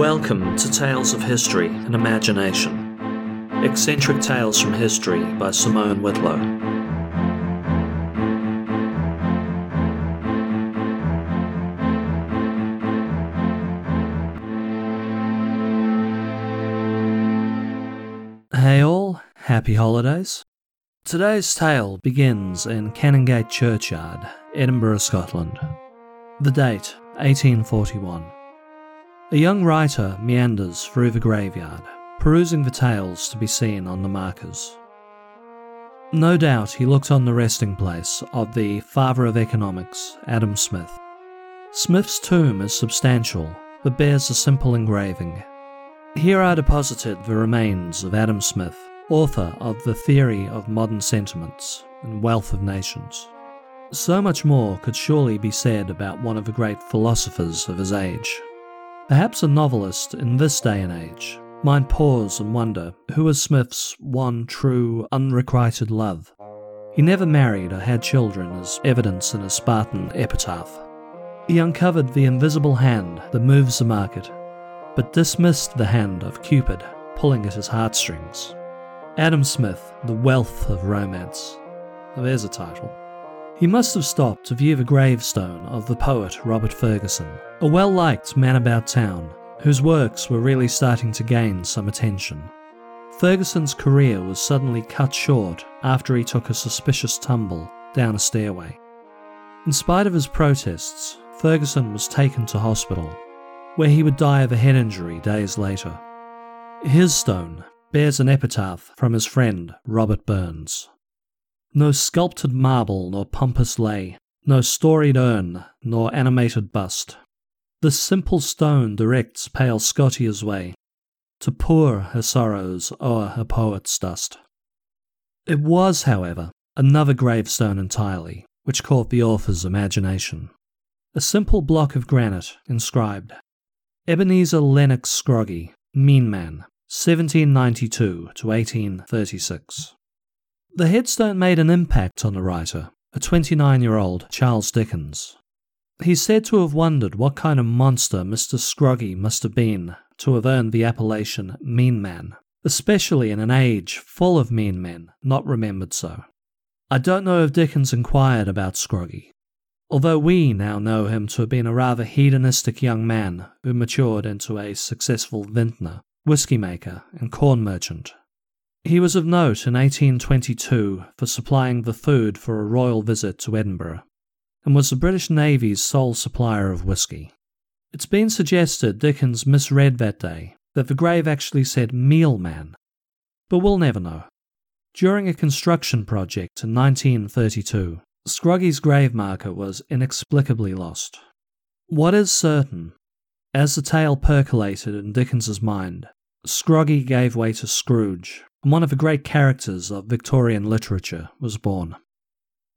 Welcome to Tales of History and Imagination. Eccentric Tales from History by Simone Whitlow. Hey all, happy holidays. Today's tale begins in Canongate Churchyard, Edinburgh, Scotland. The date, 1841. A young writer meanders through the graveyard, perusing the tales to be seen on the markers. No doubt he looked on the resting place of the father of economics, Adam Smith. Smith's tomb is substantial, but bears a simple engraving. Here are deposited the remains of Adam Smith, author of The Theory of Moral Sentiments and Wealth of Nations. So much more could surely be said about one of the great philosophers of his age. Perhaps a novelist in this day and age might pause and wonder who was Smith's one true, unrequited love. He never married or had children, as evidence in his Spartan epitaph. He uncovered the invisible hand that moves the market but dismissed the hand of Cupid pulling at his heartstrings. Adam Smith, The Wealth of Romance. There's a title. He must have stopped to view the gravestone of the poet Robert Fergusson, a well liked man about town whose works were really starting to gain some attention. Fergusson's career was suddenly cut short after he took a suspicious tumble down a stairway. In spite of his protests, Fergusson was taken to hospital where he would die of a head injury days later. His stone bears an epitaph from his friend Robert Burns. No sculptured marble nor pompous lay, no storied urn nor animated bust. This simple stone directs pale Scotia's way to pour her sorrows o'er her poet's dust. It was, however, another gravestone entirely, which caught the author's imagination. A simple block of granite inscribed Ebenezer Lennox Scroggie, Mean Man, 1792 to 1836. The headstone made an impact on the writer, a 29 year old Charles Dickens. He's said to have wondered what kind of monster Mr. Scroggie must have been to have earned the appellation Mean Man, especially in an age full of mean men not remembered so. I don't know if Dickens inquired about Scroggie, although we now know him to have been a rather hedonistic young man who matured into a successful vintner, whisky maker, and corn merchant. He was of note in 1822 for supplying the food for a royal visit to Edinburgh, and was the British Navy's sole supplier of whisky. It's been suggested Dickens misread that day, that the grave actually said mealman, but we'll never know. During a construction project in 1932, Scroggie's grave marker was inexplicably lost. What is certain, as the tale percolated in Dickens's mind, Scroggie gave way to Scrooge, and one of the great characters of Victorian literature was born.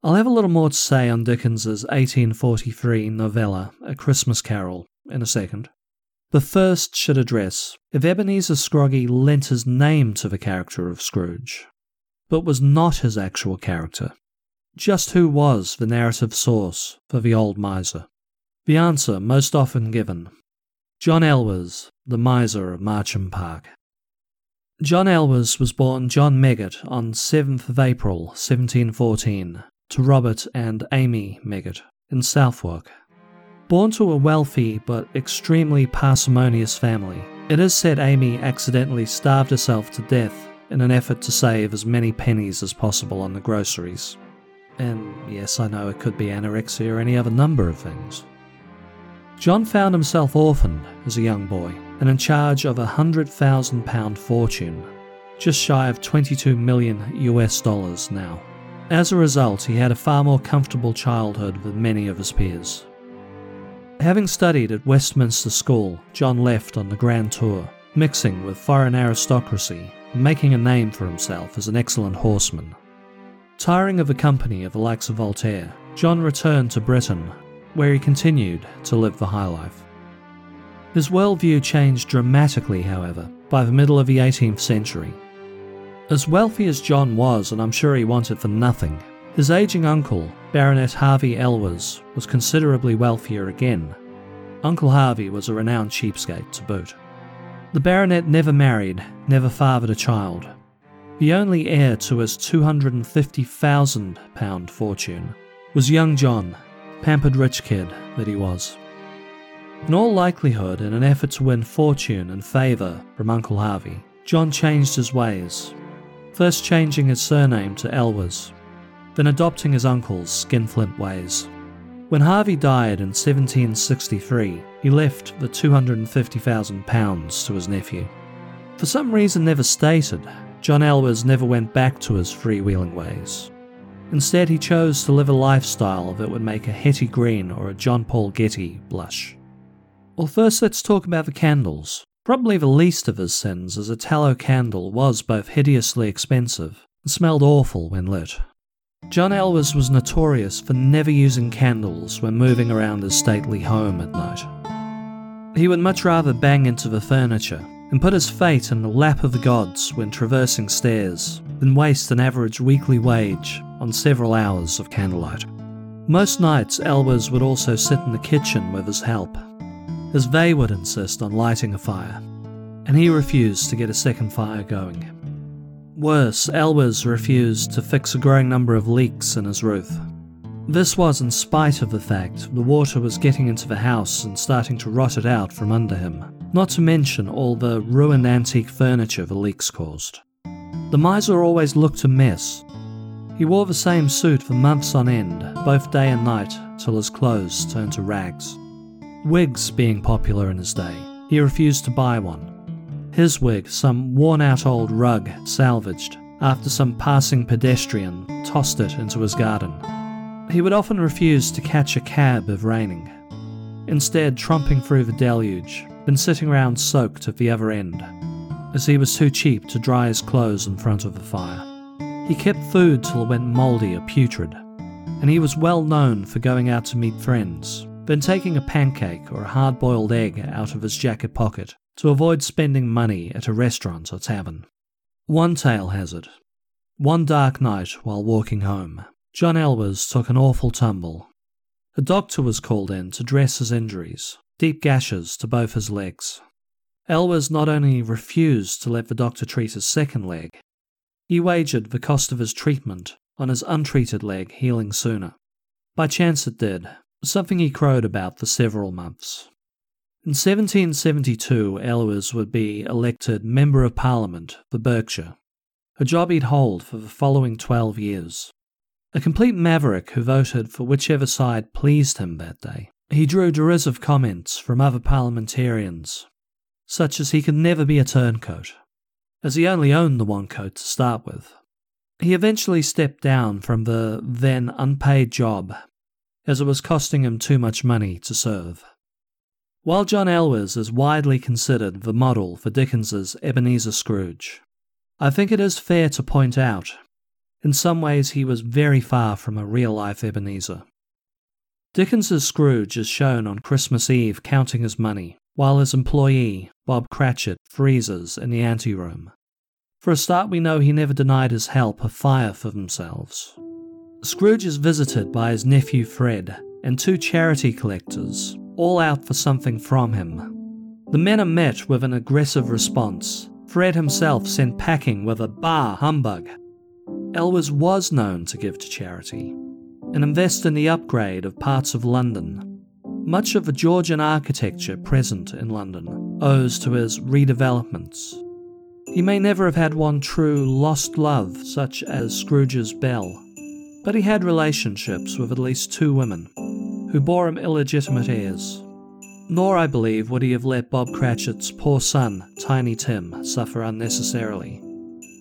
I'll have a little more to say on Dickens's 1843 novella, A Christmas Carol, in a second. But first should address if Ebenezer Scroggie lent his name to the character of Scrooge, but was not his actual character, just who was the narrative source for the old miser? The answer most often given John Elwes, the miser of Marcham Park. John Elwes was born John Meggot on 7th of April 1714 to Robert and Amy Meggot in Southwark. Born to a wealthy but extremely parsimonious family, it is said Amy accidentally starved herself to death in an effort to save as many pennies as possible on the groceries. And yes, I know it could be anorexia or any other number of things. John found himself orphaned as a young boy and in charge of a £100,000 fortune, just shy of 22 million US dollars now. As a result, he had a far more comfortable childhood than many of his peers. Having studied at Westminster School, John left on the Grand Tour, mixing with foreign aristocracy and making a name for himself as an excellent horseman. Tiring of the company of the likes of Voltaire, John returned to Britain, where he continued to live the high life. His worldview changed dramatically, however, by the middle of the 18th century. As wealthy as John was, and I'm sure he wanted for nothing, his aging uncle, Baronet Harvey Elwes, was considerably wealthier again. Uncle Harvey was a renowned cheapskate to boot. The baronet never married, never fathered a child. The only heir to his £250,000 fortune was young John, pampered rich kid that he was. In all likelihood, in an effort to win fortune and favour from Uncle Harvey, John changed his ways, first changing his surname to Elwes, then adopting his uncle's skinflint ways. When Harvey died in 1763, he left the £250,000 to his nephew. For some reason never stated, John Elwes never went back to his freewheeling ways. Instead, he chose to live a lifestyle that would make a Hetty Green or a John Paul Getty blush. Well, first let's talk about the candles. Probably the least of his sins, as a tallow candle was both hideously expensive and smelled awful when lit. John Elwes was notorious for never using candles when moving around his stately home at night. He would much rather bang into the furniture and put his fate in the lap of the gods when traversing stairs than waste an average weekly wage on several hours of candlelight. Most nights, Elwes would also sit in the kitchen with his help, as they would insist on lighting a fire, and he refused to get a second fire going. Worse, Elwes refused to fix a growing number of leaks in his roof. This was in spite of the fact the water was getting into the house and starting to rot it out from under him, not to mention all the ruined antique furniture the leaks caused. The miser always looked a mess. He wore the same suit for months on end, both day and night, till his clothes turned to rags. Wigs being popular in his day, he refused to buy one, his wig, some worn out old rug salvaged after some passing pedestrian tossed it into his garden. He would often refuse to catch a cab if raining, instead, tromping through the deluge, then sitting around soaked at the other end, as he was too cheap to dry his clothes in front of the fire. He kept food till it went mouldy or putrid, and he was well known for going out to meet friends, then taking a pancake or a hard boiled egg out of his jacket pocket to avoid spending money at a restaurant or tavern. One tale has it. One dark night while walking home, John Elwes took an awful tumble. A doctor was called in to dress his injuries, deep gashes to both his legs. Elwes not only refused to let the doctor treat his second leg, he wagered the cost of his treatment on his untreated leg healing sooner. By chance it did, something he crowed about for several months. In 1772, Elwes would be elected Member of Parliament for Berkshire, a job he'd hold for the following 12 years. A complete maverick who voted for whichever side pleased him that day. He drew derisive comments from other parliamentarians, such as he could never be a turncoat, as he only owned the one coat to start with. He eventually stepped down from the then unpaid job, as it was costing him too much money to serve. While John Elwes is widely considered the model for Dickens's Ebenezer Scrooge, I think it is fair to point out, in some ways he was very far from a real life Ebenezer. Dickens's Scrooge is shown on Christmas Eve counting his money, while his employee, Bob Cratchit, freezes in the anteroom. For a start, we know he never denied his help a fire for themselves. Scrooge is visited by his nephew Fred and two charity collectors, all out for something from him. The men are met with an aggressive response. Fred himself sent packing with a bah humbug. Elwes was known to give to charity and invest in the upgrade of parts of London. Much of the Georgian architecture present in London owes to his redevelopments. He may never have had one true lost love, such as Scrooge's Belle, but he had relationships with at least two women who bore him illegitimate heirs. Nor, I believe, would he have let Bob Cratchit's poor son, Tiny Tim, suffer unnecessarily,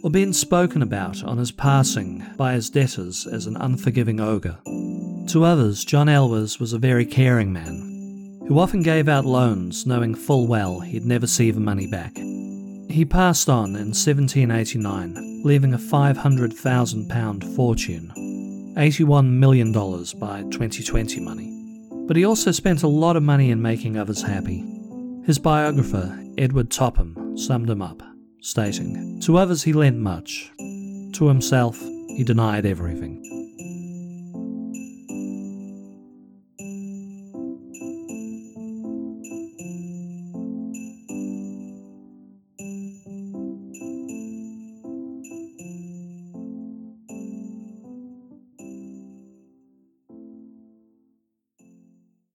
or been spoken about on his passing by his debtors as an unforgiving ogre. To others, John Elwes was a very caring man, who often gave out loans knowing full well he'd never see the money back. He passed on in 1789, leaving a £500,000 fortune, $81 million by 2020 money but he also spent a lot of money in making others happy. His biographer, Edward Topham, summed him up, stating, To others he lent much, to himself he denied everything.